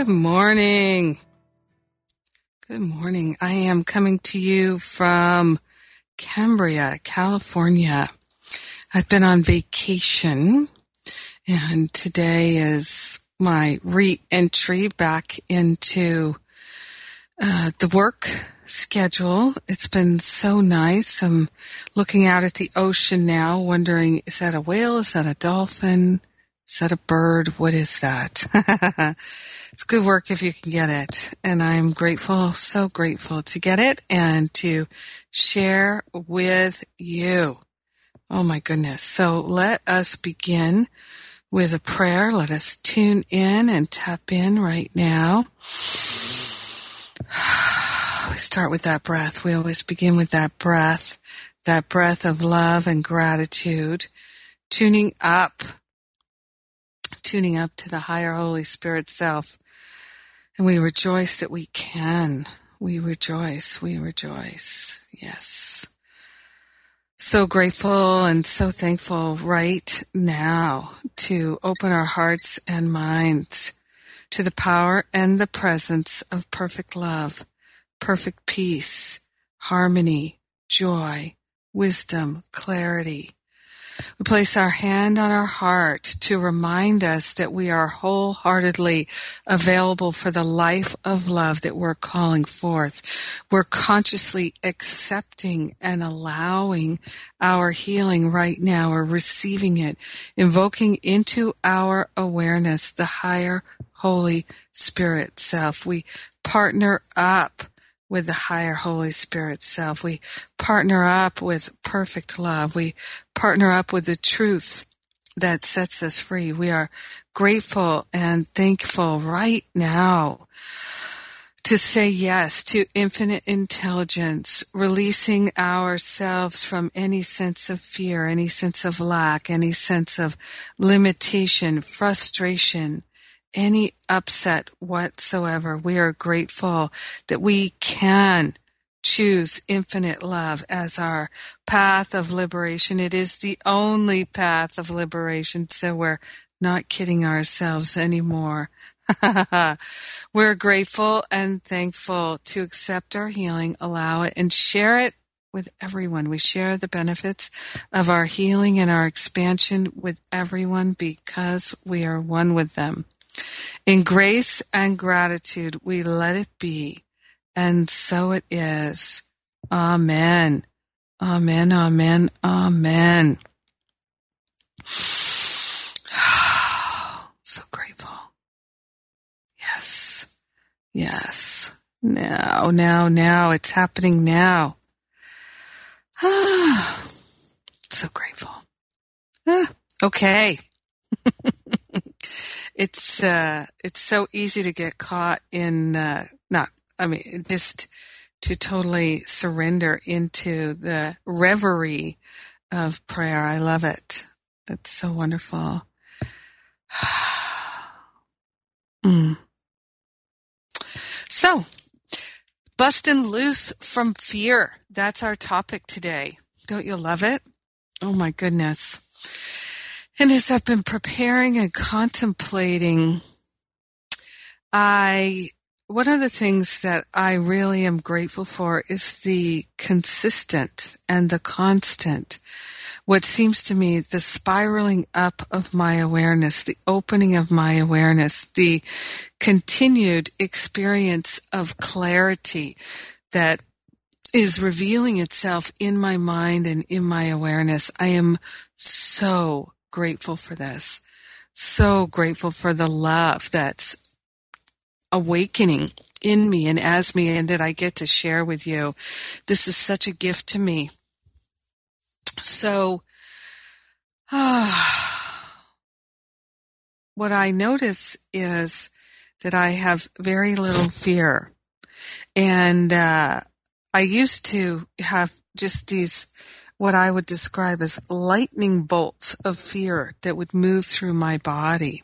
Good morning. Good morning. I am coming to you from Cambria, California. I've been on vacation and today is my re-entry back into uh, the work schedule. It's been so nice. I'm looking out at the ocean now, wondering, is that a whale? Is that a dolphin? Is that a bird? What is that? it's good work if you can get it. And I'm grateful, so grateful to get it and to share with you. Oh my goodness. So let us begin with a prayer. Let us tune in and tap in right now. We start with that breath. We always begin with that breath, that breath of love and gratitude, tuning up tuning up to the higher Holy Spirit self. And we rejoice that we can. We rejoice. We rejoice. Yes. So grateful and so thankful right now to open our hearts and minds to the power and the presence of perfect love, perfect peace, harmony, joy, wisdom, clarity, we place our hand on our heart to remind us that we are wholeheartedly available for the life of love that we're calling forth. We're consciously accepting and allowing our healing right now or receiving it, invoking into our awareness the higher Holy Spirit self. We partner up with the higher Holy Spirit self. We partner up with perfect love. We partner up with the truth that sets us free. We are grateful and thankful right now to say yes to infinite intelligence, releasing ourselves from any sense of fear, any sense of lack, any sense of limitation, frustration, any upset whatsoever. We are grateful that we can choose infinite love as our path of liberation. It is the only path of liberation, so we're not kidding ourselves anymore. we're grateful and thankful to accept our healing, allow it, and share it with everyone. We share the benefits of our healing and our expansion with everyone because we are one with them. In grace and gratitude, we let it be. And so it is. Amen. Amen. Amen. Amen. so grateful. Yes. Yes. Now, now, now. It's happening now. Ah, so grateful. Ah, okay. it's uh, it's so easy to get caught in uh, not. I mean, just to totally surrender into the reverie of prayer. I love it. It's so wonderful. mm. So, busting loose from fear. That's our topic today. Don't you love it? Oh my goodness. And as I've been preparing and contemplating, I, one of the things that I really am grateful for is the consistent and the constant, what seems to me the spiraling up of my awareness, the opening of my awareness, the continued experience of clarity that is revealing itself in my mind and in my awareness. I am so grateful for this. So grateful for the love that's awakening in me and as me and that I get to share with you. This is such a gift to me. So, uh, what I notice is that I have very little fear. And, uh, I used to have just these, what I would describe as lightning bolts of fear that would move through my body.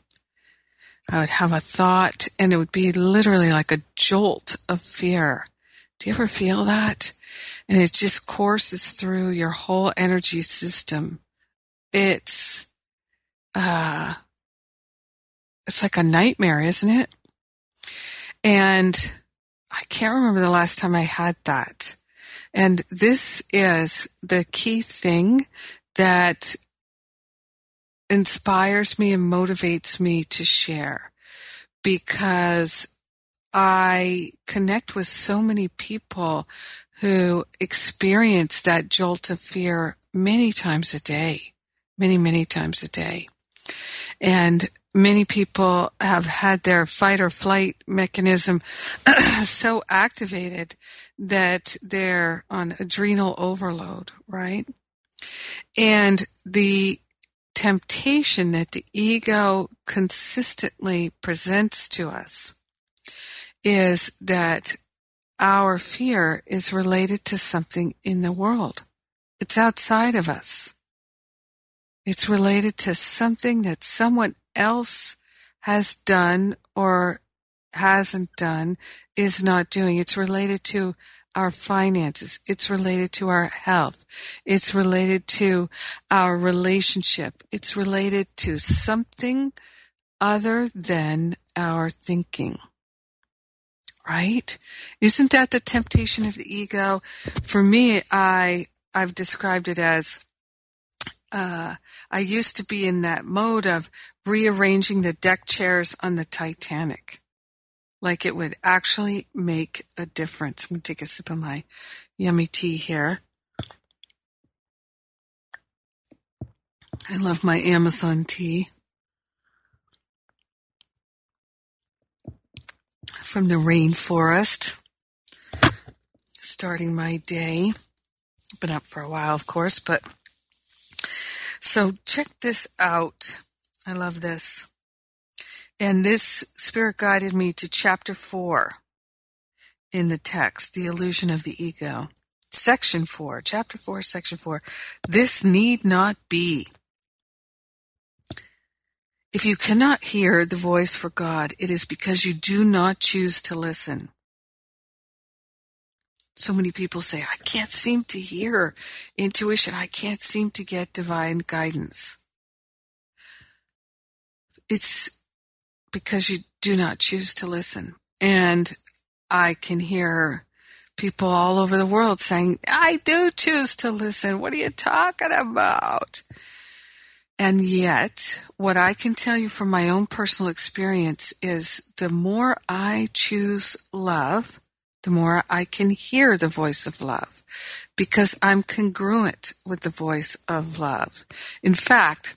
I would have a thought and it would be literally like a jolt of fear. Do you ever feel that? And it just courses through your whole energy system. It's, uh, it's like a nightmare, isn't it? And I can't remember the last time I had that. And this is the key thing that inspires me and motivates me to share because I connect with so many people who experience that jolt of fear many times a day, many, many times a day. And many people have had their fight or flight mechanism so activated that they're on adrenal overload, right? And the temptation that the ego consistently presents to us is that our fear is related to something in the world. It's outside of us. It's related to something that someone else has done or hasn't done, is not doing. It's related to our finances. It's related to our health. It's related to our relationship. It's related to something other than our thinking. Right? Isn't that the temptation of the ego? For me, I, I've described it as, uh, I used to be in that mode of rearranging the deck chairs on the Titanic like it would actually make a difference. I'm going to take a sip of my yummy tea here. I love my Amazon tea. From the rainforest. Starting my day. Been up for a while, of course, but so check this out. I love this. And this spirit guided me to chapter four in the text, The Illusion of the Ego. Section four, chapter four, section four. This need not be. If you cannot hear the voice for God, it is because you do not choose to listen. So many people say, I can't seem to hear intuition. I can't seem to get divine guidance. It's because you do not choose to listen. And I can hear people all over the world saying, I do choose to listen. What are you talking about? And yet, what I can tell you from my own personal experience is the more I choose love, the more I can hear the voice of love because I'm congruent with the voice of love. In fact,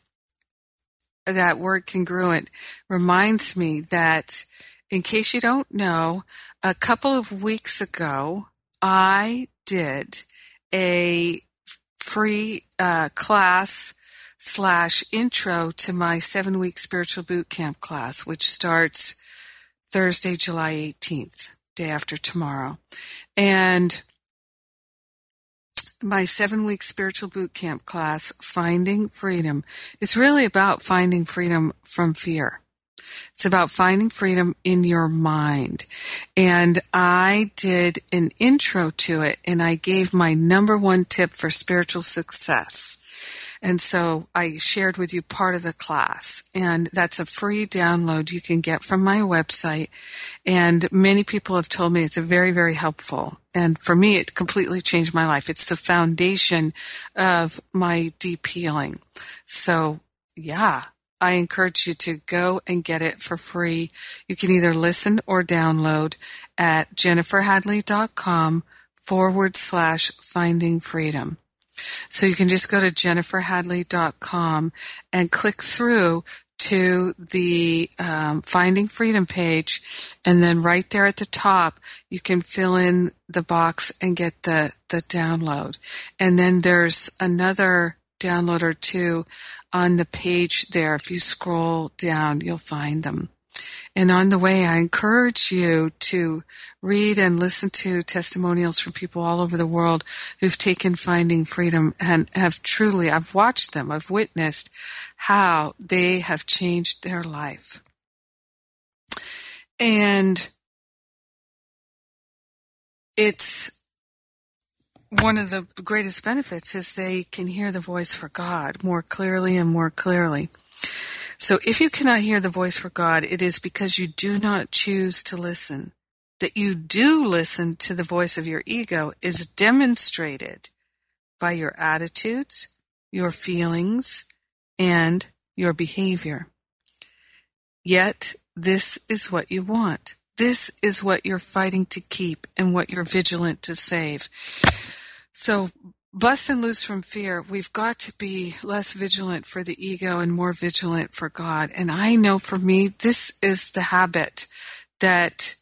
that word congruent reminds me that in case you don't know, a couple of weeks ago, I did a free uh, class slash intro to my seven week spiritual boot camp class, which starts Thursday, July 18th, day after tomorrow. And my seven week spiritual boot camp class, Finding Freedom, is really about finding freedom from fear. It's about finding freedom in your mind. And I did an intro to it and I gave my number one tip for spiritual success. And so I shared with you part of the class and that's a free download you can get from my website. And many people have told me it's a very, very helpful. And for me, it completely changed my life. It's the foundation of my deep healing. So yeah, I encourage you to go and get it for free. You can either listen or download at jenniferhadley.com forward slash finding freedom. So you can just go to jenniferhadley.com and click through to the um, Finding Freedom page, and then right there at the top, you can fill in the box and get the the download. And then there's another download or two on the page there. If you scroll down, you'll find them. And on the way, I encourage you to read and listen to testimonials from people all over the world who've taken finding freedom and have truly, I've watched them, I've witnessed how they have changed their life. And it's one of the greatest benefits is they can hear the voice for God more clearly and more clearly. So if you cannot hear the voice for God, it is because you do not choose to listen. That you do listen to the voice of your ego is demonstrated by your attitudes, your feelings, and your behavior. Yet, this is what you want. This is what you're fighting to keep and what you're vigilant to save. So bust and loose from fear, we've got to be less vigilant for the ego and more vigilant for God. And I know for me, this is the habit that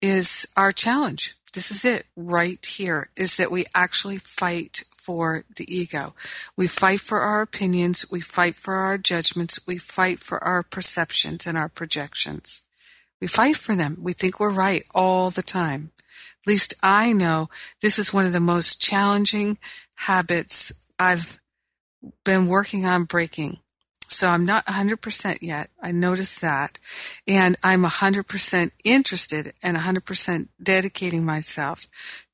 is our challenge. This is it right here is that we actually fight for the ego. We fight for our opinions. We fight for our judgments. We fight for our perceptions and our projections. We fight for them. We think we're right all the time. Least I know this is one of the most challenging habits I've been working on breaking. So I'm not 100% yet. I noticed that. And I'm 100% interested and 100% dedicating myself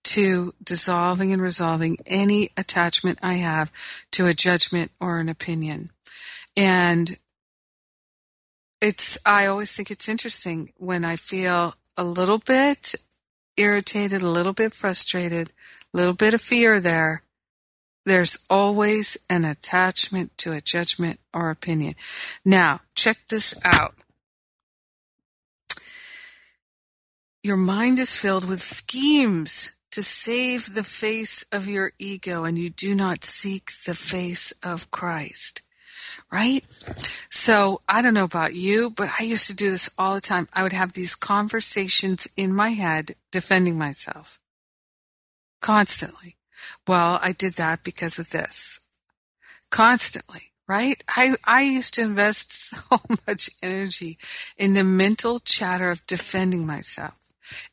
to dissolving and resolving any attachment I have to a judgment or an opinion. And it's, I always think it's interesting when I feel a little bit irritated, a little bit frustrated, a little bit of fear there, there's always an attachment to a judgment or opinion. Now, check this out. Your mind is filled with schemes to save the face of your ego, and you do not seek the face of Christ right? So I don't know about you, but I used to do this all the time. I would have these conversations in my head defending myself constantly. Well, I did that because of this. Constantly, right? I, I used to invest so much energy in the mental chatter of defending myself.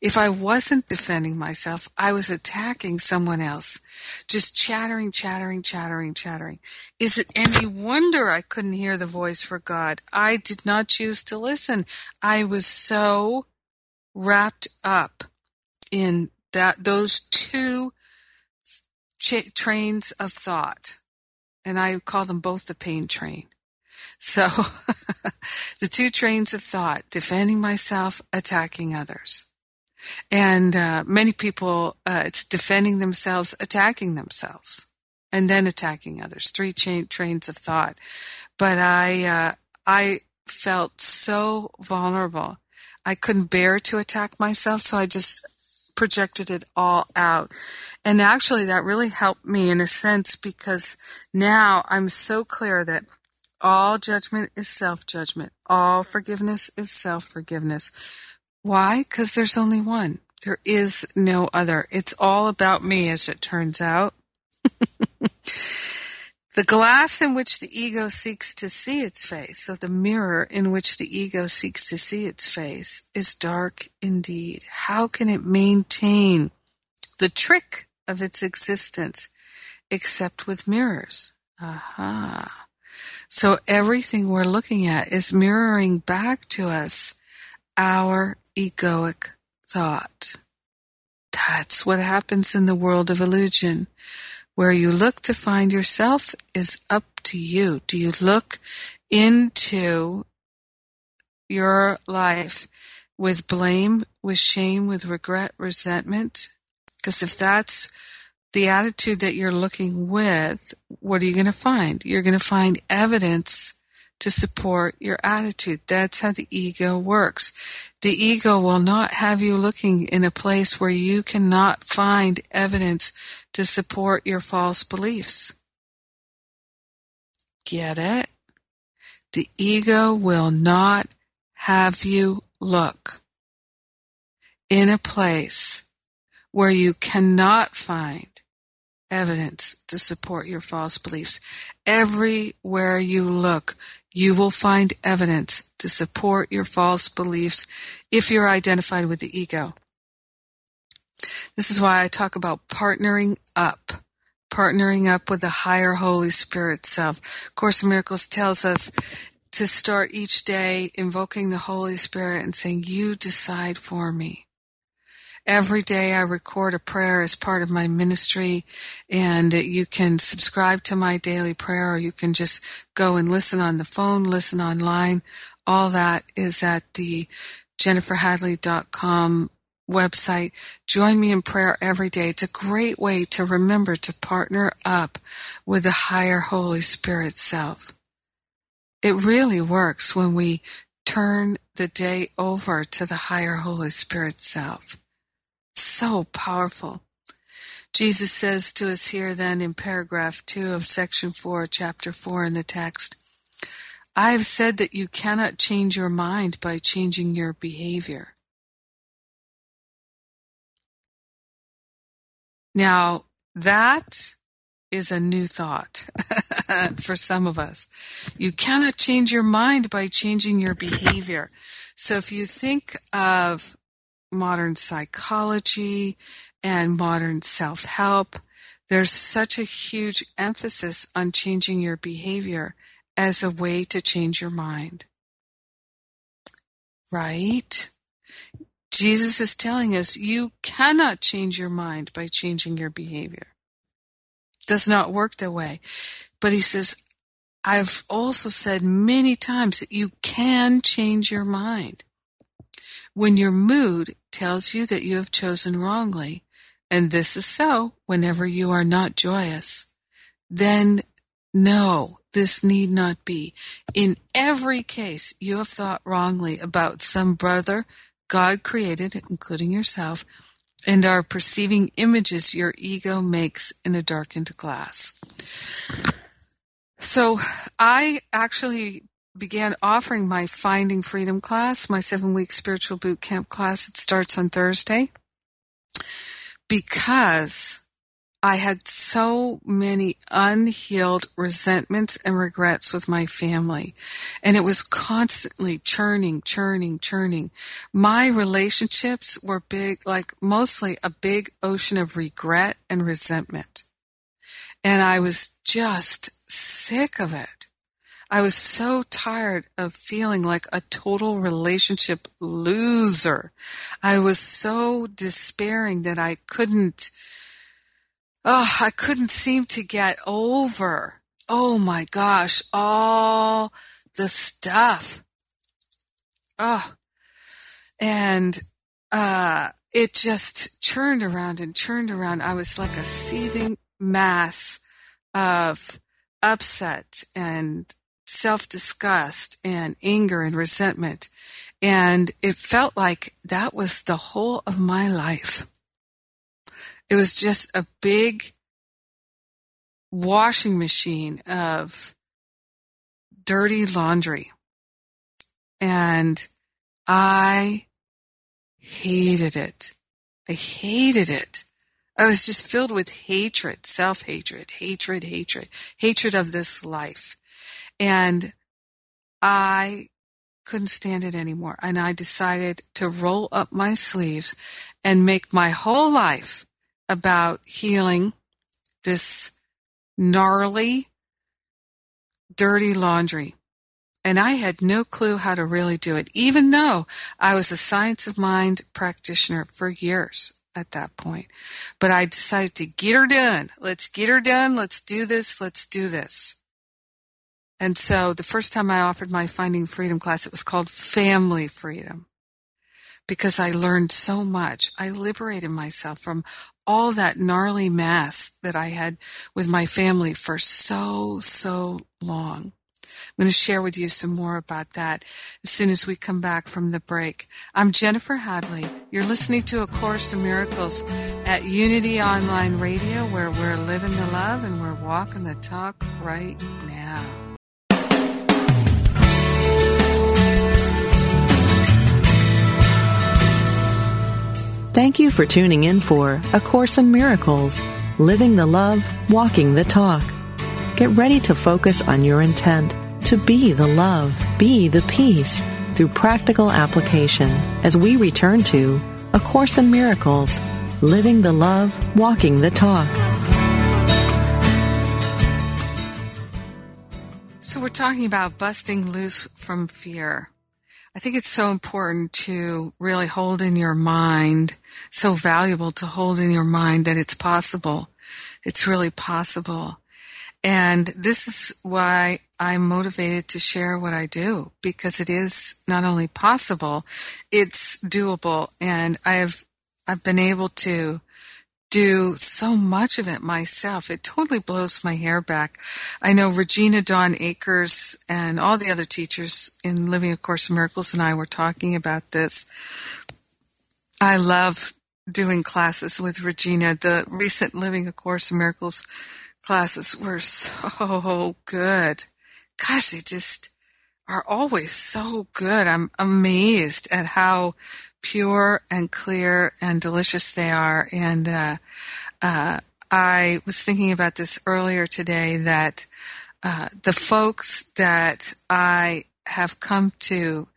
If I wasn't defending myself, I was attacking someone else. Just chattering, chattering, chattering, chattering. Is it any wonder I couldn't hear the voice for God? I did not choose to listen. I was so wrapped up in that, those two trains of thought. And I call them both the pain train. So the two trains of thought, defending myself, attacking others. And uh, many people, uh, it's defending themselves, attacking themselves, and then attacking others. Three cha- trains of thought. But I, uh, I felt so vulnerable. I couldn't bear to attack myself, so I just projected it all out. And actually, that really helped me in a sense because now I'm so clear that all judgment is self judgment, all forgiveness is self forgiveness. Why? Because there's only one. There is no other. It's all about me, as it turns out. the glass in which the ego seeks to see its face, so the mirror in which the ego seeks to see its face, is dark indeed. How can it maintain the trick of its existence except with mirrors? Aha. So everything we're looking at is mirroring back to us our egoic thought. That's what happens in the world of illusion. Where you look to find yourself is up to you. Do you look into your life with blame, with shame, with regret, resentment? Because if that's the attitude that you're looking with, what are you going to find? You're going to find evidence to support your attitude. That's how the ego works. The ego will not have you looking in a place where you cannot find evidence to support your false beliefs. Get it? The ego will not have you look in a place where you cannot find evidence to support your false beliefs. Everywhere you look, you will find evidence to support your false beliefs if you're identified with the ego. This is why I talk about partnering up, partnering up with the higher Holy Spirit self. Course in Miracles tells us to start each day invoking the Holy Spirit and saying, you decide for me. Every day I record a prayer as part of my ministry and you can subscribe to my daily prayer or you can just go and listen on the phone, listen online. All that is at the jenniferhadley.com website. Join me in prayer every day. It's a great way to remember to partner up with the higher Holy Spirit self. It really works when we turn the day over to the higher Holy Spirit self so powerful. Jesus says to us here then in paragraph 2 of section 4, chapter 4 in the text, I have said that you cannot change your mind by changing your behavior. Now, that is a new thought for some of us. You cannot change your mind by changing your behavior. So if you think of modern psychology and modern self help. There's such a huge emphasis on changing your behavior as a way to change your mind. Right? Jesus is telling us you cannot change your mind by changing your behavior. It does not work that way. But he says, I've also said many times that you can change your mind. When your mood tells you that you have chosen wrongly, and this is so whenever you are not joyous, then no, this need not be. In every case, you have thought wrongly about some brother God created, including yourself, and are perceiving images your ego makes in a darkened glass. So I actually began offering my Finding Freedom class, my seven week spiritual boot camp class. It starts on Thursday because I had so many unhealed resentments and regrets with my family. And it was constantly churning, churning, churning. My relationships were big, like mostly a big ocean of regret and resentment. And I was just sick of it. I was so tired of feeling like a total relationship loser. I was so despairing that I couldn't, oh, I couldn't seem to get over, oh my gosh, all the stuff. Oh, and, uh, it just churned around and churned around. I was like a seething mass of upset and self disgust and anger and resentment. And it felt like that was the whole of my life. It was just a big washing machine of dirty laundry. And I hated it. I hated it. I was just filled with hatred, self hatred, hatred, hatred, hatred of this life. And I couldn't stand it anymore. And I decided to roll up my sleeves and make my whole life about healing this gnarly, dirty laundry. And I had no clue how to really do it, even though I was a science of mind practitioner for years at that point. But I decided to get her done. Let's get her done. Let's do this. Let's do this. And so the first time I offered my Finding Freedom class, it was called Family Freedom because I learned so much. I liberated myself from all that gnarly mess that I had with my family for so, so long. I'm going to share with you some more about that as soon as we come back from the break. I'm Jennifer Hadley. You're listening to A Course in Miracles at Unity Online Radio, where we're living the love and we're walking the talk right now. Thank you for tuning in for A Course in Miracles, Living the Love, Walking the Talk. Get ready to focus on your intent to be the love, be the peace through practical application as we return to A Course in Miracles, living the love, walking the talk. So we're talking about busting loose from fear. I think it's so important to really hold in your mind, so valuable to hold in your mind that it's possible. It's really possible. And this is why I'm motivated to share what I do because it is not only possible, it's doable. And I've, I've been able to do so much of it myself. It totally blows my hair back. I know Regina Dawn Akers and all the other teachers in Living A Course in Miracles and I were talking about this. I love doing classes with Regina. The recent Living A Course in Miracles classes were so good. Gosh, they just are always so good. I'm amazed at how pure and clear and delicious they are. And uh, uh, I was thinking about this earlier today that uh, the folks that I have come to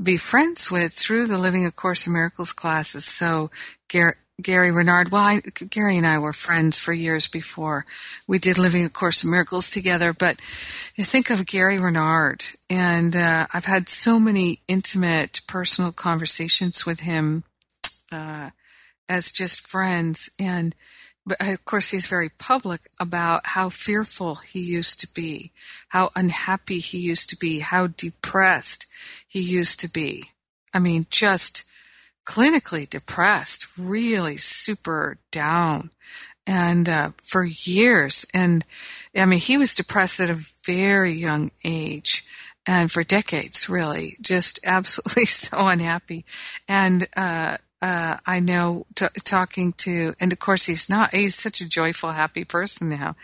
be friends with through the Living A Course in Miracles classes. So Gar- Gary Renard. Well, I, Gary and I were friends for years before we did Living A Course in Miracles together. But you think of Gary Renard, and uh, I've had so many intimate, personal conversations with him uh, as just friends. And but of course, he's very public about how fearful he used to be, how unhappy he used to be, how depressed he used to be. I mean, just clinically depressed, really super down, and uh, for years. And I mean, he was depressed at a very young age, and for decades, really, just absolutely so unhappy. And uh, uh, I know t- talking to, and of course he's not, he's such a joyful, happy person now.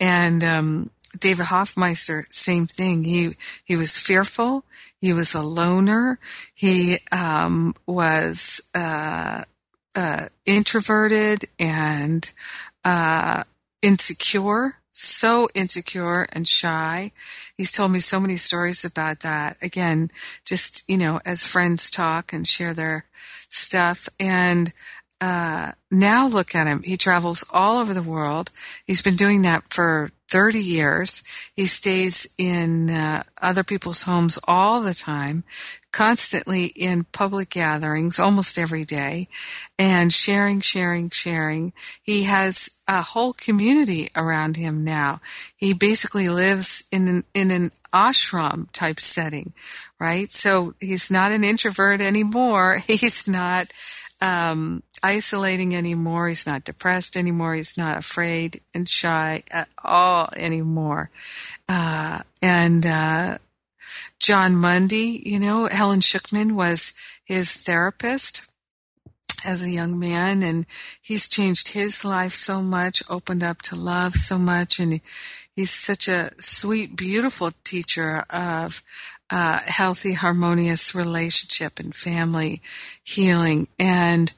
And, um, David Hoffmeister, same thing. He, he was fearful. He was a loner. He, um, was, uh, uh, introverted and, uh, insecure so insecure and shy. He's told me so many stories about that. Again, just, you know, as friends talk and share their stuff. And uh, now look at him. He travels all over the world. He's been doing that for 30 years. He stays in uh, other people's homes all the time, constantly in public gatherings almost every day, and sharing, sharing, sharing. He has a whole community around him now. He basically lives in an, in an ashram type setting, right? So he's not an introvert anymore. He's not um, isolating anymore. He's not depressed anymore. He's not afraid and shy at all anymore. Uh, and uh, Jon Mundy, you know, Helen Schucman was his therapist as a young man and he's changed his life so much, opened up to love so much and he's such a sweet, beautiful teacher of uh, healthy, harmonious relationship and family healing. And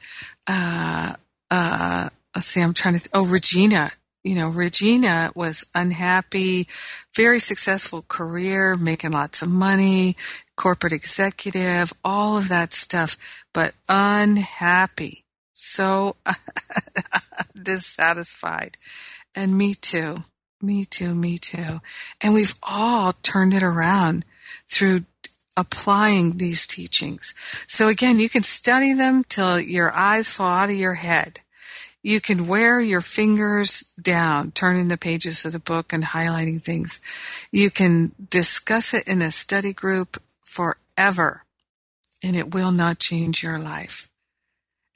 uh, uh, let's see, I'm trying to. Th- oh, Regina. You know, Regina was unhappy, very successful career, making lots of money, corporate executive, all of that stuff, but unhappy, so dissatisfied. And me too. Me too, me too. And we've all turned it around through applying these teachings. So again, you can study them till your eyes fall out of your head. You can wear your fingers down, turning the pages of the book and highlighting things. You can discuss it in a study group forever, and it will not change your life.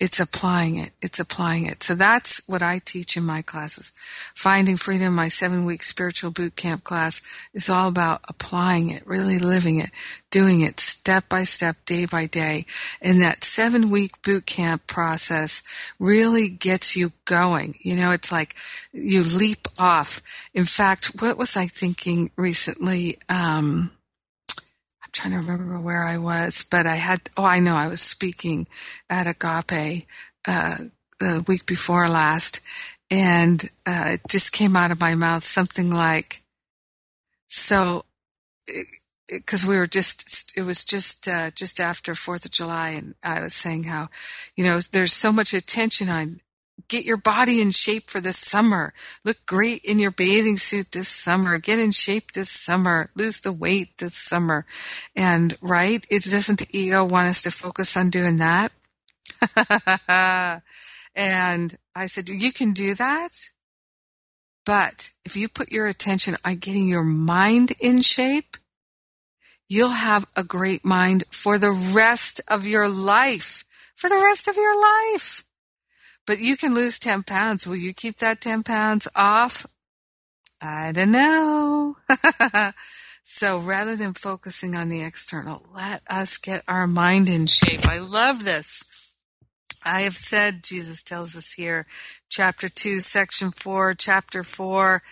It's applying it. It's applying it. So that's what I teach in my classes. Finding Freedom, my seven week spiritual boot camp class is all about applying it, really living it, doing it step by step, day by day. And that seven week boot camp process really gets you going. You know, it's like you leap off. In fact, what was I thinking recently? Um, trying to remember where I was, but I had, oh, I know, I was speaking at Agape uh, the week before last, and uh, it just came out of my mouth something like, so because we were just it was just uh, just after Fourth of July, and I was saying how, you know, there's so much attention on get your body in shape for the summer. Look great in your bathing suit this summer. Get in shape this summer. Lose the weight this summer. And right, it doesn't the ego want us to focus on doing that? and I said, you can do that. But if you put your attention on getting your mind in shape, you'll have a great mind for the rest of your life. For the rest of your life. But you can lose 10 pounds. Will you keep that 10 pounds off? I don't know. so rather than focusing on the external, let us get our mind in shape. I love this. I have said, Jesus tells us here, chapter 2, section 4, chapter 4,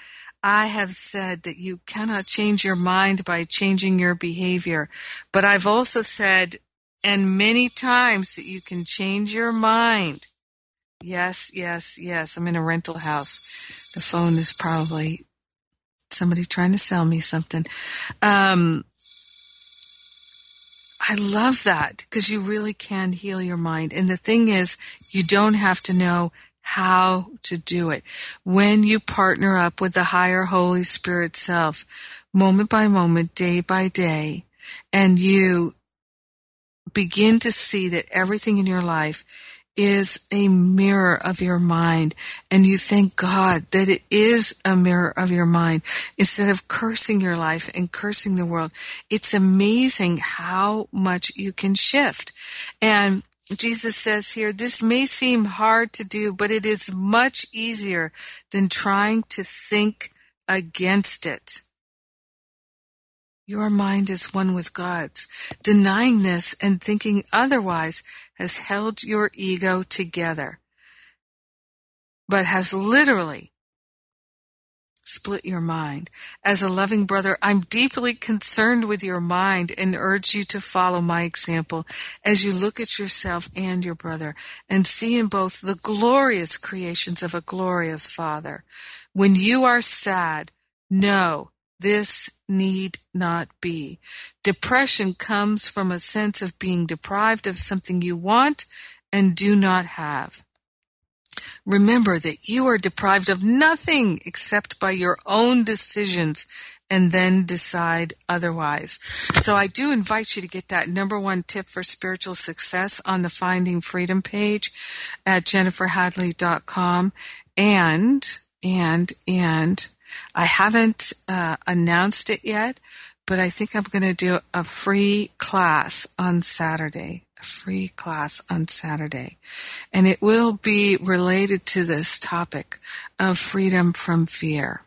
I have said that you cannot change your mind by changing your behavior. But I've also said, and many times, that you can change your mind Yes, yes, yes. I'm in a rental house. The phone is probably somebody trying to sell me something. Um, I love that because you really can heal your mind. And the thing is, you don't have to know how to do it. When you partner up with the higher Holy Spirit self, moment by moment, day by day, and you begin to see that everything in your life is a mirror of your mind and you thank God that it is a mirror of your mind instead of cursing your life and cursing the world. It's amazing how much you can shift. And Jesus says here, this may seem hard to do, but it is much easier than trying to think against it. Your mind is one with God's. Denying this and thinking otherwise has held your ego together, but has literally split your mind. As a loving brother, I'm deeply concerned with your mind and urge you to follow my example as you look at yourself and your brother and see in both the glorious creations of a glorious Father. When you are sad, know this need not be. Depression comes from a sense of being deprived of something you want and do not have. Remember that you are deprived of nothing except by your own decisions and then decide otherwise. So I do invite you to get that number one tip for spiritual success on the Finding Freedom page at jenniferhadley.com and, and, and I haven't uh, announced it yet, but I think I'm going to do a free class on Saturday. A free class on Saturday. And it will be related to this topic of freedom from fear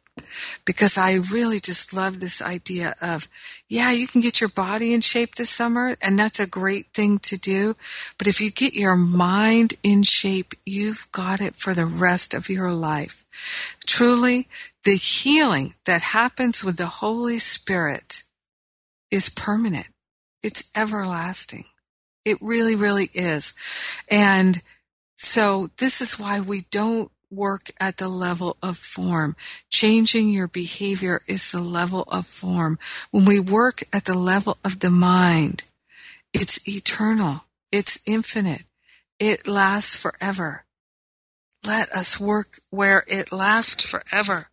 because I really just love this idea of, yeah, you can get your body in shape this summer, and that's a great thing to do. But if you get your mind in shape, you've got it for the rest of your life. Truly, the healing that happens with the Holy Spirit is permanent. It's everlasting. It really, really is. And so this is why we don't work at the level of form. Changing your behavior is the level of form. When we work at the level of the mind, it's eternal. It's infinite. It lasts forever. Let us work where it lasts forever.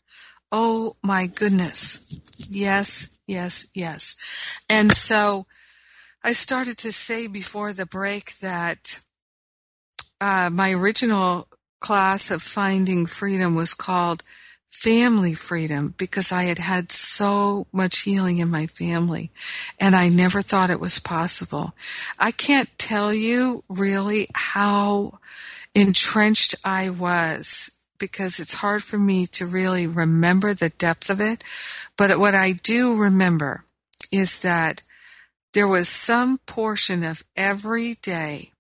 Oh my goodness. Yes, yes, yes. And so I started to say before the break that uh, my original class of Finding Freedom was called Family Freedom because I had had so much healing in my family and I never thought it was possible. I can't tell you really how entrenched I was because it's hard for me to really remember the depth of it. But what I do remember is that there was some portion of every day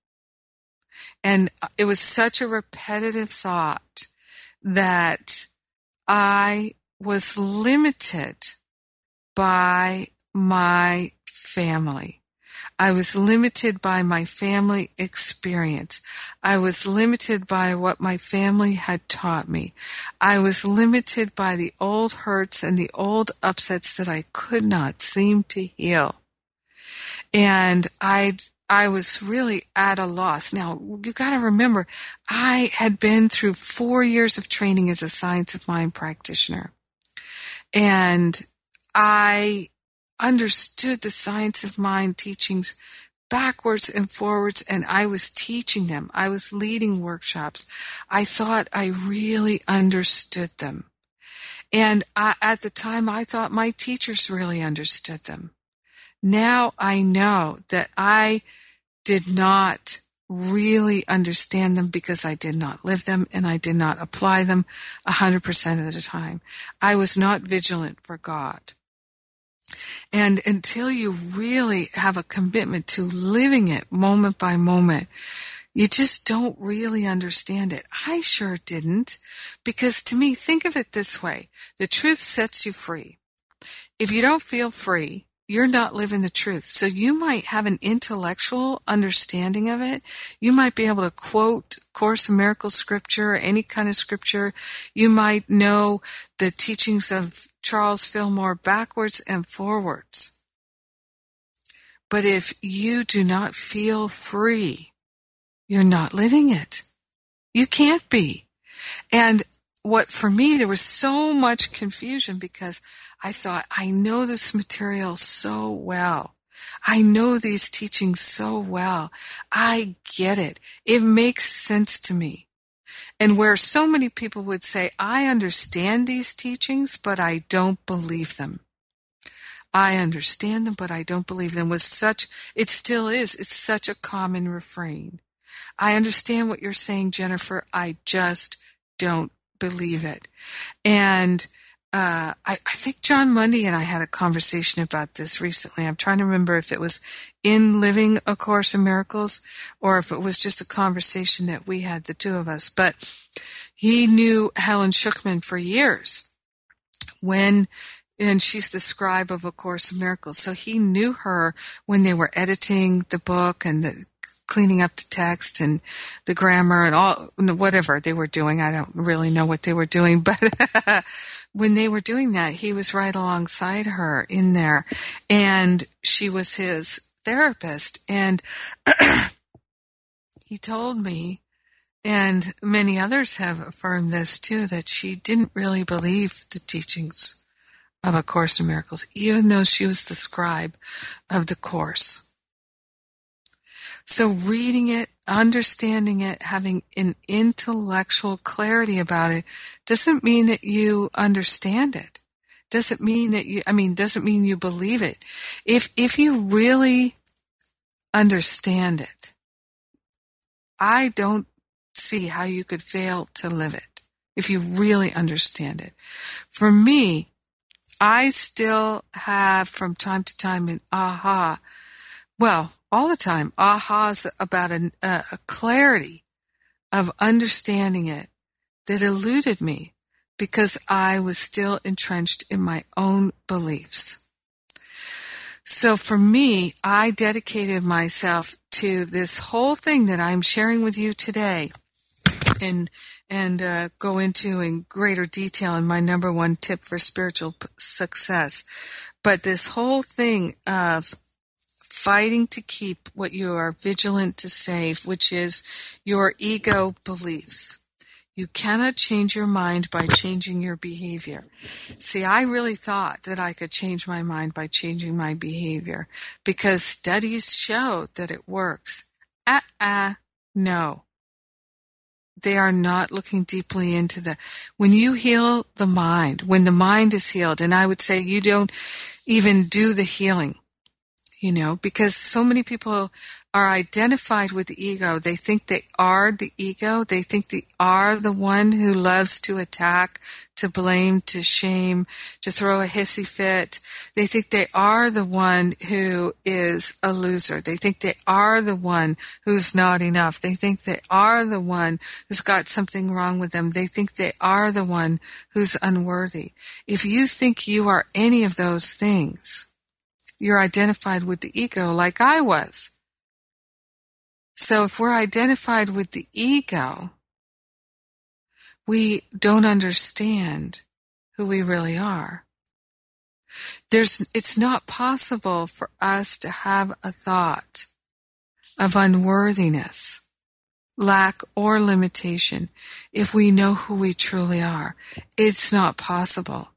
and it was such a repetitive thought that I was limited by my family. I was limited by my family experience. I was limited by what my family had taught me. I was limited by the old hurts and the old upsets that I could not seem to heal. And I I was really at a loss. Now, you got to remember, I had been through four years of training as a science of mind practitioner. And I understood the science of mind teachings backwards and forwards, and I was teaching them. I was leading workshops. I thought I really understood them. And I, at the time, I thought my teachers really understood them. Now I know that I did not really understand them because I did not live them and I did not apply them 100% of the time. I was not vigilant for God. And until you really have a commitment to living it moment by moment, you just don't really understand it. I sure didn't. Because to me, think of it this way. The truth sets you free. If you don't feel free, you're not living the truth. So you might have an intellectual understanding of it. You might be able to quote Course in Miracles scripture, any kind of scripture. You might know the teachings of Charles Fillmore backwards and forwards. But if you do not feel free, you're not living it. You can't be. And what for me, there was so much confusion because I thought, I know this material so well. I know these teachings so well. I get it. It makes sense to me. And where so many people would say, I understand these teachings, but I don't believe them. I understand them, but I don't believe them was such, it still is, it's such a common refrain. I understand what you're saying, Jennifer. I just don't believe it. And uh, I, I, think Jon Mundy and I had a conversation about this recently. I'm trying to remember if it was in Living A Course in Miracles or if it was just a conversation that we had, the two of us. But he knew Helen Schucman for years when, and she's the scribe of A Course in Miracles. So he knew her when they were editing the book and the, cleaning up the text and the grammar and all whatever they were doing. I don't really know what they were doing, but when they were doing that, he was right alongside her in there and she was his therapist. And he told me, and many others have affirmed this too, that she didn't really believe the teachings of A Course in Miracles, even though she was the scribe of the Course. So reading it, understanding it, having an intellectual clarity about it doesn't mean that you understand it. Doesn't mean that you, I mean, doesn't mean you believe it. If, if you really understand it, I don't see how you could fail to live it if you really understand it. For me, I still have from time to time an aha. Well, all the time ahas about a, a clarity of understanding it that eluded me because I was still entrenched in my own beliefs. So for me, I dedicated myself to this whole thing that I'm sharing with you today and and uh, go into in greater detail in my number one tip for spiritual p- success. But this whole thing of fighting to keep what you are vigilant to save, which is your ego beliefs. You cannot change your mind by changing your behavior. See, I really thought that I could change my mind by changing my behavior because studies show that it works. Ah, uh, no. They are not looking deeply into the, when you heal the mind, when the mind is healed, and I would say you don't even do the healing you know, because so many people are identified with the ego. They think they are the ego. They think they are the one who loves to attack, to blame, to shame, to throw a hissy fit. They think they are the one who is a loser. They think they are the one who's not enough. They think they are the one who's got something wrong with them. They think they are the one who's unworthy. If you think you are any of those things, you're identified with the ego like I was. So if we're identified with the ego, we don't understand who we really are. There's, it's not possible for us to have a thought of unworthiness, lack, or limitation if we know who we truly are. It's not possible.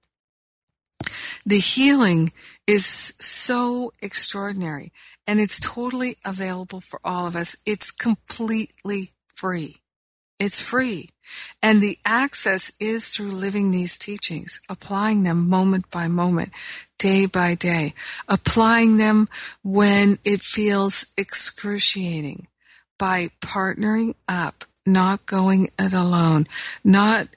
The healing is so extraordinary and it's totally available for all of us. It's completely free. It's free. And the access is through living these teachings, applying them moment by moment, day by day, applying them when it feels excruciating by partnering up, not going it alone, not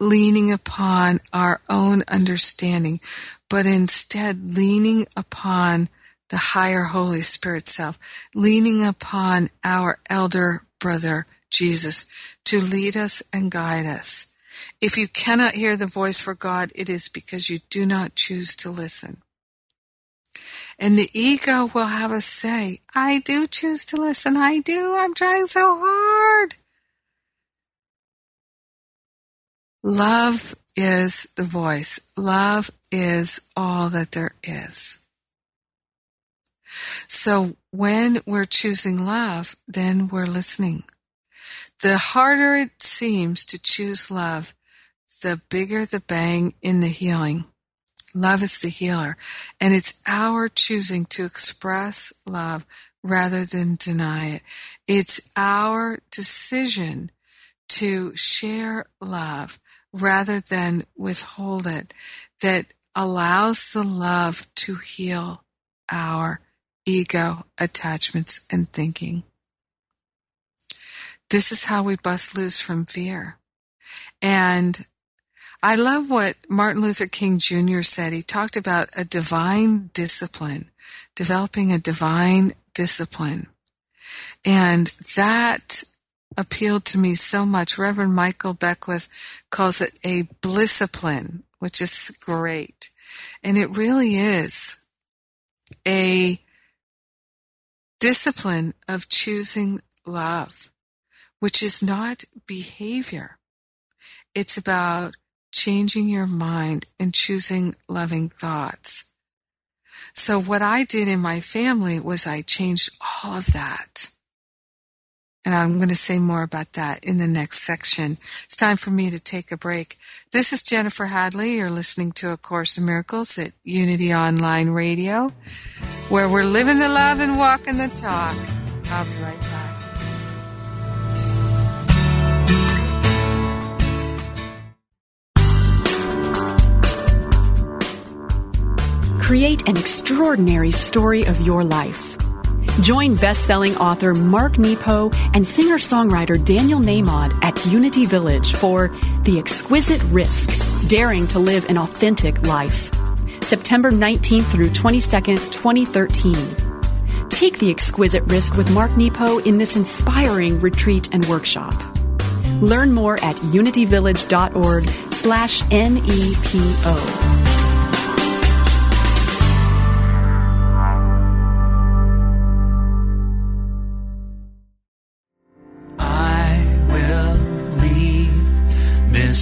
leaning upon our own understanding, but instead leaning upon the higher Holy Spirit self, leaning upon our elder brother, Jesus, to lead us and guide us. If you cannot hear the voice for God, it is because you do not choose to listen. And the ego will have us say, I do choose to listen. I do. I'm trying so hard. Love is the voice. Love is all that there is. So when we're choosing love, then we're listening. The harder it seems to choose love, the bigger the bang in the healing. Love is the healer, and it's our choosing to express love rather than deny it. It's our decision to share love rather than withhold it that allows the love to heal our ego attachments and thinking. This is how we bust loose from fear. And I love what Martin Luther King Jr. said. He talked about a divine discipline, developing a divine discipline. And that appealed to me so much. Reverend Michael Beckwith calls it a blisscipline, which is great. And it really is a discipline of choosing love which is not behavior. It's about changing your mind and choosing loving thoughts. So what I did in my family was I changed all of that. And I'm going to say more about that in the next section. It's time for me to take a break. This is Jennifer Hadley. You're listening to A Course in Miracles at Unity Online Radio, where we're living the love and walking the talk. I'll be right back. Create an extraordinary story of your life. Join best-selling author Mark Nepo and singer-songwriter Daniel Nahmod at Unity Village for The Exquisite Risk, Daring to Live an Authentic Life. September 19th through 22nd, 2013. Take the exquisite risk with Mark Nepo in this inspiring retreat and workshop. Learn more at unityvillage.org slash N-E-P-O.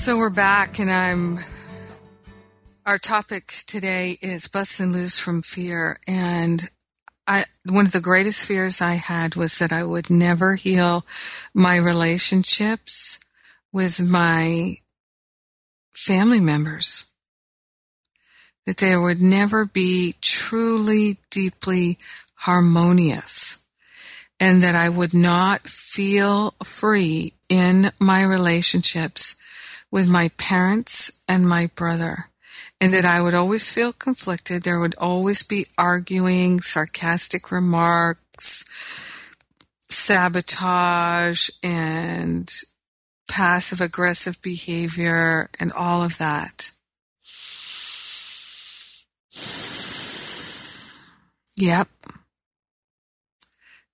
So we're back, and I'm. Our topic today is busting loose from fear, and I one of the greatest fears I had was that I would never heal my relationships with my family members. That there would never be truly, deeply harmonious, and that I would not feel free in my relationships with my parents and my brother. And that I would always feel conflicted. There would always be arguing, sarcastic remarks, sabotage, and passive aggressive behavior, and all of that. Yep.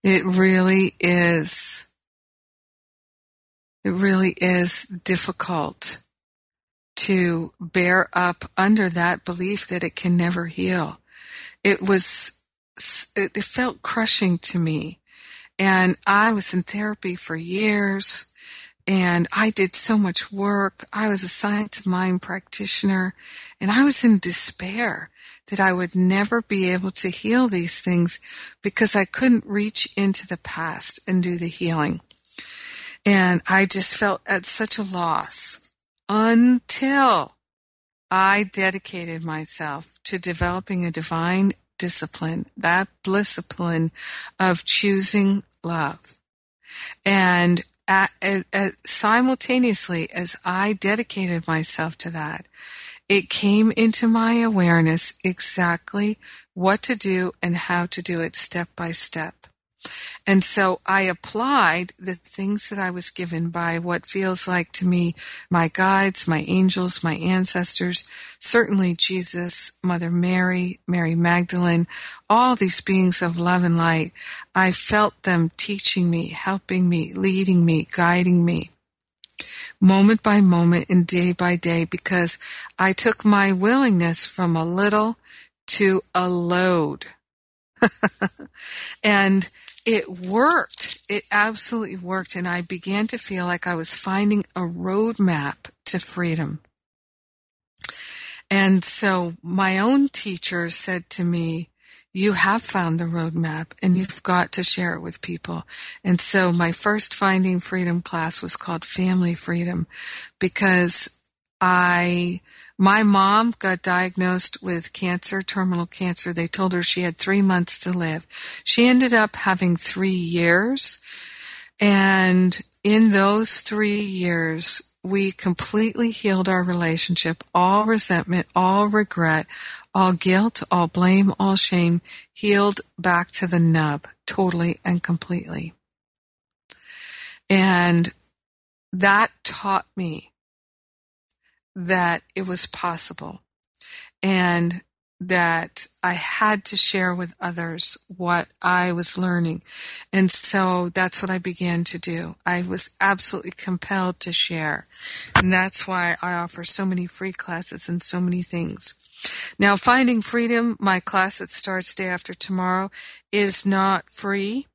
It really is it really is difficult to bear up under that belief that it can never heal. It was, it felt crushing to me. And I was in therapy for years and I did so much work. I was a science of mind practitioner and I was in despair that I would never be able to heal these things because I couldn't reach into the past and do the healing. And I just felt at such a loss until I dedicated myself to developing a divine discipline, that discipline of choosing love. And at, at, at, simultaneously, as I dedicated myself to that, it came into my awareness exactly what to do and how to do it step by step. And so I applied the things that I was given by what feels like to me my guides, my angels, my ancestors, certainly Jesus, Mother Mary, Mary Magdalene, all these beings of love and light. I felt them teaching me, helping me, leading me, guiding me moment by moment and day by day because I took my willingness from a little to a load. and it worked. It absolutely worked. And I began to feel like I was finding a roadmap to freedom. And so my own teacher said to me, you have found the roadmap and you've got to share it with people. And so my first Finding Freedom class was called Family Freedom because I my mom got diagnosed with cancer, terminal cancer. They told her she had three months to live. She ended up having three years. And in those three years, we completely healed our relationship. All resentment, all regret, all guilt, all blame, all shame healed back to the nub totally and completely. And that taught me that it was possible and that I had to share with others what I was learning. And so that's what I began to do. I was absolutely compelled to share. And that's why I offer so many free classes and so many things. Now, Finding Freedom, my class that starts day after tomorrow, is not free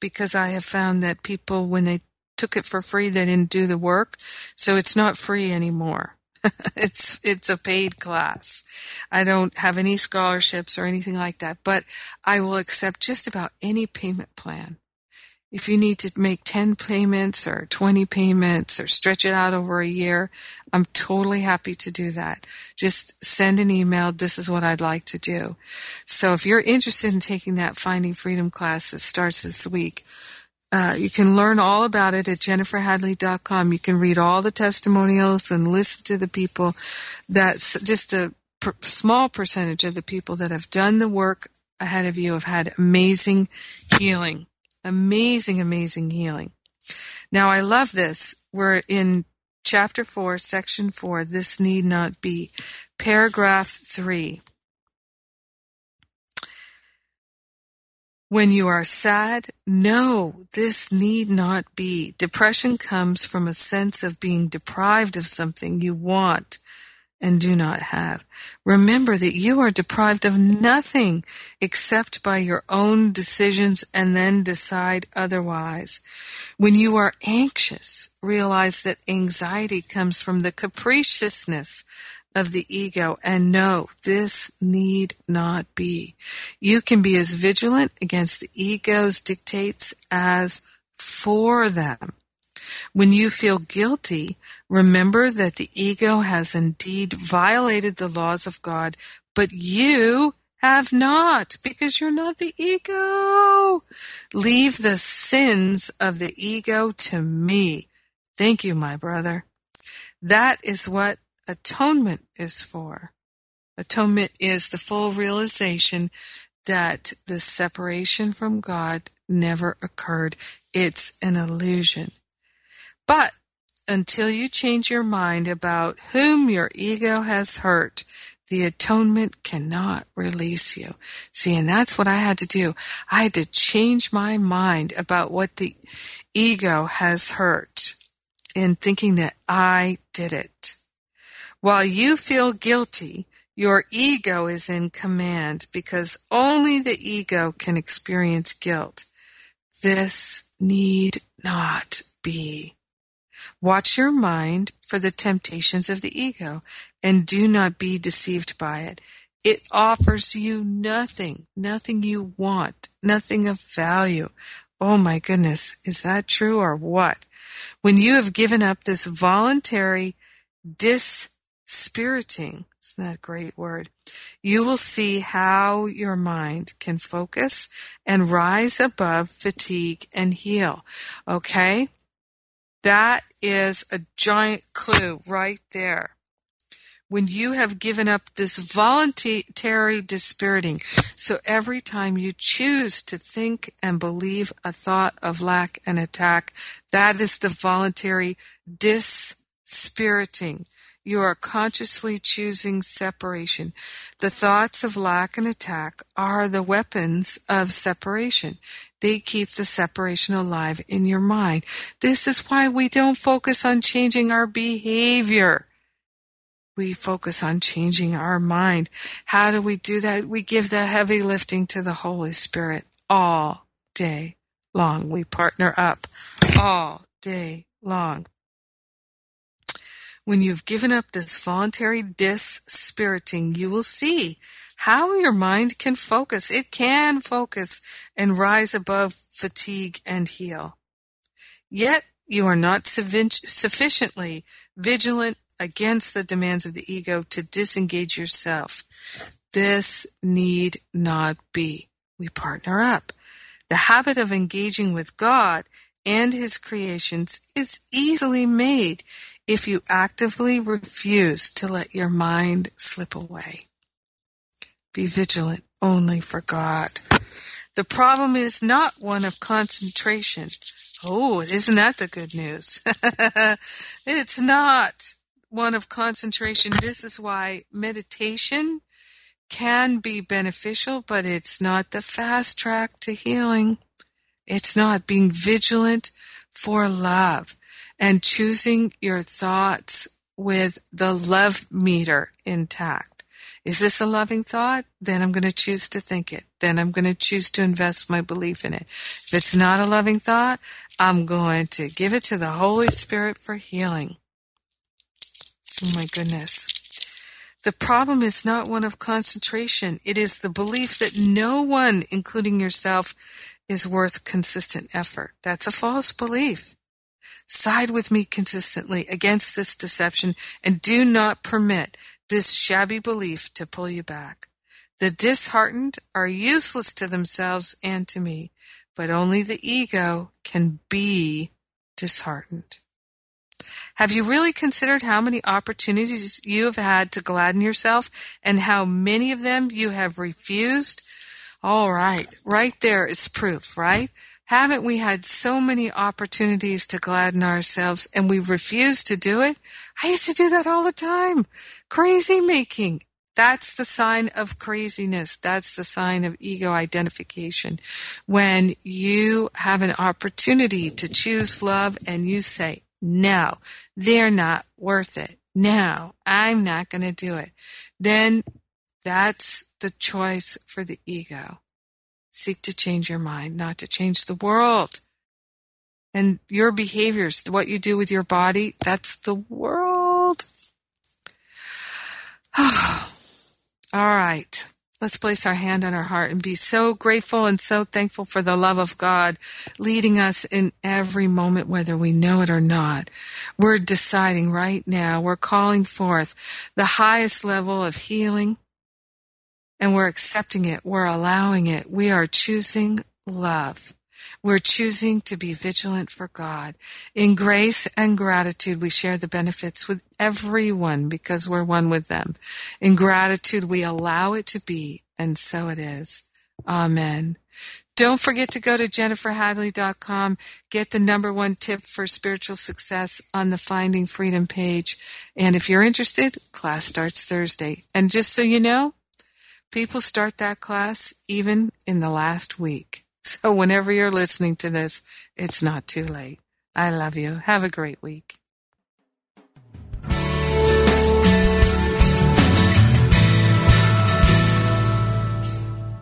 because I have found that people, when they took it for free, they didn't do the work. So it's not free anymore. it's it's a paid class. I don't have any scholarships or anything like that, but I will accept just about any payment plan. If you need to make 10 payments or 20 payments or stretch it out over a year, I'm totally happy to do that. Just send an email. This is what I'd like to do. So if you're interested in taking that Finding Freedom class that starts this week, uh, you can learn all about it at jenniferhadley.com. You can read all the testimonials and listen to the people. That's just a per- small percentage of the people that have done the work ahead of you have had amazing healing. Amazing, amazing healing. Now, I love this. We're in chapter 4, section 4. This need not be. Paragraph 3. When you are sad, no, this need not be. Depression comes from a sense of being deprived of something you want and do not have. Remember that you are deprived of nothing except by your own decisions and then decide otherwise. When you are anxious, realize that anxiety comes from the capriciousness of the ego and no, this need not be. You can be as vigilant against the ego's dictates as for them. When you feel guilty, remember that the ego has indeed violated the laws of God, but you have not, because you're not the ego. Leave the sins of the ego to me. Thank you, my brother. That is what atonement is for. Atonement is the full realization that the separation from God never occurred. It's an illusion. But until you change your mind about whom your ego has hurt, the atonement cannot release you. See, and that's what I had to do. I had to change my mind about what the ego has hurt in thinking that I did it. While you feel guilty, your ego is in command because only the ego can experience guilt. This need not be. Watch your mind for the temptations of the ego and do not be deceived by it. It offers you nothing, nothing you want, nothing of value. Oh my goodness, is that true or what? When you have given up this voluntary dispiriting, isn't that a great word? You will see how your mind can focus and rise above fatigue and heal. Okay? That is a giant clue right there. When you have given up this voluntary dispiriting, so every time you choose to think and believe a thought of lack and attack, that is the voluntary dispiriting. You are consciously choosing separation. The thoughts of lack and attack are the weapons of separation. They keep the separation alive in your mind. This is why we don't focus on changing our behavior. We focus on changing our mind. How do we do that? We give the heavy lifting to the Holy Spirit all day long. We partner up all day long. When you've given up this voluntary dispiriting, you will see how your mind can focus. It can focus and rise above fatigue and heal. Yet you are not sufficiently vigilant against the demands of the ego to disengage yourself. This need not be. We partner up. The habit of engaging with God and His creations is easily made if you actively refuse to let your mind slip away. Be vigilant only for God. The problem is not one of concentration. Oh, isn't that the good news? it's not one of concentration. This is why meditation can be beneficial, but it's not the fast track to healing. It's not being vigilant for love and choosing your thoughts with the love meter intact. Is this a loving thought? Then I'm going to choose to think it. Then I'm going to choose to invest my belief in it. If it's not a loving thought, I'm going to give it to the Holy Spirit for healing. Oh my goodness. The problem is not one of concentration. It is the belief that no one, including yourself, is worth consistent effort. That's a false belief. Side with me consistently against this deception and do not permit this shabby belief to pull you back. The disheartened are useless to themselves and to me, but only the ego can be disheartened. Have you really considered how many opportunities you have had to gladden yourself and how many of them you have refused? All right, right there is proof, right? Haven't we had so many opportunities to gladden ourselves and we refuse to do it? I used to do that all the time. Crazy making. That's the sign of craziness. That's the sign of ego identification. When you have an opportunity to choose love and you say, no, they're not worth it. No, I'm not going to do it. Then that's the choice for the ego. Seek to change your mind, not to change the world. And your behaviors, what you do with your body, that's the world. All right. Let's place our hand on our heart and be so grateful and so thankful for the love of God leading us in every moment, whether we know it or not. We're deciding right now, we're calling forth the highest level of healing, and we're accepting it. We're allowing it. We are choosing love. We're choosing to be vigilant for God. In grace and gratitude, we share the benefits with everyone because we're one with them. In gratitude, we allow it to be, and so it is. Amen. Don't forget to go to jenniferhadley.com, get the number one tip for spiritual success on the Finding Freedom page. And if you're interested, class starts Thursday. And just so you know, People start that class even in the last week. So whenever you're listening to this, it's not too late. I love you. Have a great week.